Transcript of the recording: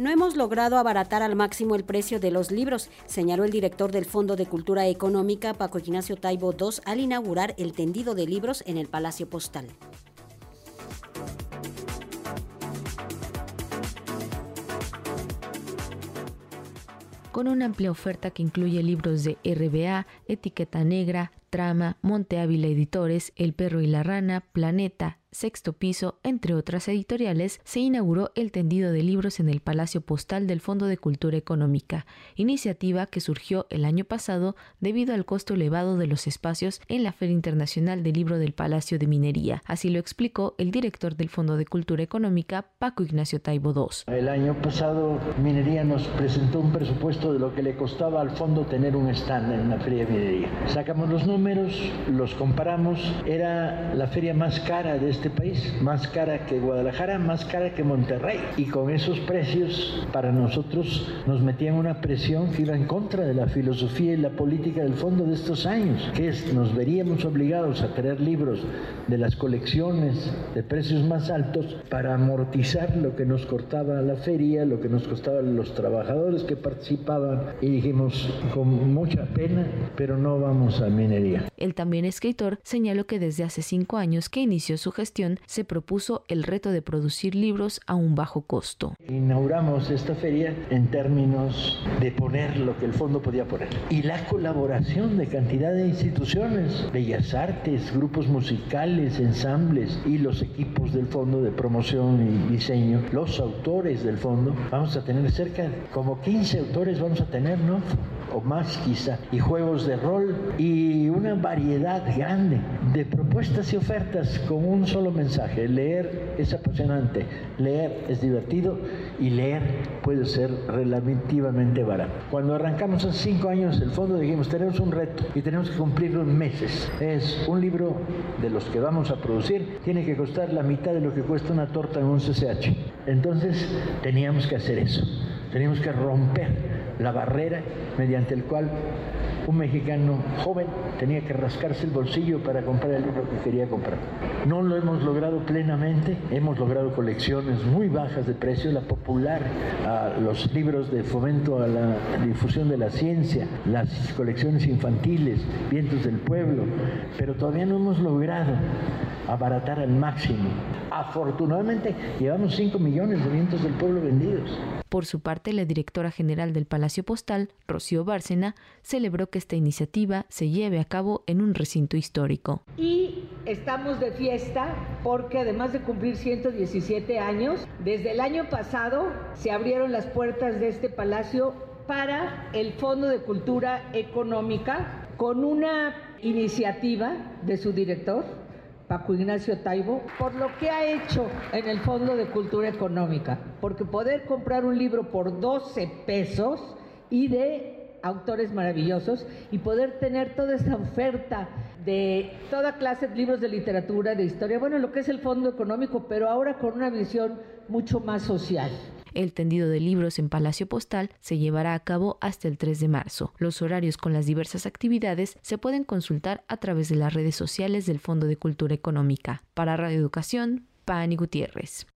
No hemos logrado abaratar al máximo el precio de los libros, señaló el director del Fondo de Cultura Económica, Paco Ignacio Taibo II, al inaugurar el tendido de libros en el Palacio Postal. con una amplia oferta que incluye libros de RBA, Etiqueta Negra, Trama, Monte Ávila Editores, El Perro y la Rana, Planeta, Sexto Piso, entre otras editoriales, se inauguró el tendido de libros en el Palacio Postal del Fondo de Cultura Económica, iniciativa que surgió el año pasado debido al costo elevado de los espacios en la Feria Internacional del Libro del Palacio de Minería. Así lo explicó el director del Fondo de Cultura Económica, Paco Ignacio Taibo II. El año pasado Minería nos presentó un presupuesto de lo que le costaba al fondo tener un stand en la Feria de Minería. Sacamos los números, los comparamos, era la feria más cara de este país, más cara que Guadalajara, más cara que Monterrey. Y con esos precios, para nosotros nos metían una presión que iba en contra de la filosofía y la política del fondo de estos años, que es, nos veríamos obligados a traer libros de las colecciones de precios más altos para amortizar lo que nos cortaba la feria, lo que nos costaban los trabajadores que participaban. Y dijimos, con mucha pena, pero no vamos a minería. El también escritor señaló que desde hace cinco años que inició su gestión, se propuso el reto de producir libros a un bajo costo. Inauguramos esta feria en términos de poner lo que el fondo podía poner y la colaboración de cantidad de instituciones, bellas artes, grupos musicales, ensambles y los equipos del fondo de promoción y diseño, los autores del fondo. Vamos a tener cerca como 15 autores, vamos a tener, ¿no? O más quizá, y juegos de rol y una variedad grande de propuestas y ofertas con un solo mensaje. Leer es apasionante, leer es divertido y leer puede ser relativamente barato. Cuando arrancamos hace cinco años el fondo dijimos tenemos un reto y tenemos que cumplirlo en meses. Es un libro de los que vamos a producir, tiene que costar la mitad de lo que cuesta una torta en un CCH. Entonces teníamos que hacer eso, teníamos que romper la barrera mediante el cual un mexicano joven tenía que rascarse el bolsillo para comprar el libro que quería comprar. No lo hemos logrado plenamente, hemos logrado colecciones muy bajas de precio, la popular, los libros de fomento a la difusión de la ciencia, las colecciones infantiles, Vientos del Pueblo, pero todavía no hemos logrado abaratar al máximo. Afortunadamente llevamos 5 millones de Vientos del Pueblo vendidos. Por su parte, la directora general del Palacio Postal, Rocío Bárcena, celebró que esta iniciativa se lleve a cabo en un recinto histórico. Y estamos de fiesta porque además de cumplir 117 años, desde el año pasado se abrieron las puertas de este palacio para el Fondo de Cultura Económica con una iniciativa de su director, Paco Ignacio Taibo, por lo que ha hecho en el Fondo de Cultura Económica, porque poder comprar un libro por 12 pesos y de autores maravillosos y poder tener toda esa oferta de toda clase de libros de literatura, de historia, bueno, lo que es el Fondo Económico, pero ahora con una visión mucho más social. El tendido de libros en Palacio Postal se llevará a cabo hasta el 3 de marzo. Los horarios con las diversas actividades se pueden consultar a través de las redes sociales del Fondo de Cultura Económica. Para Radio Educación, Pani Gutiérrez.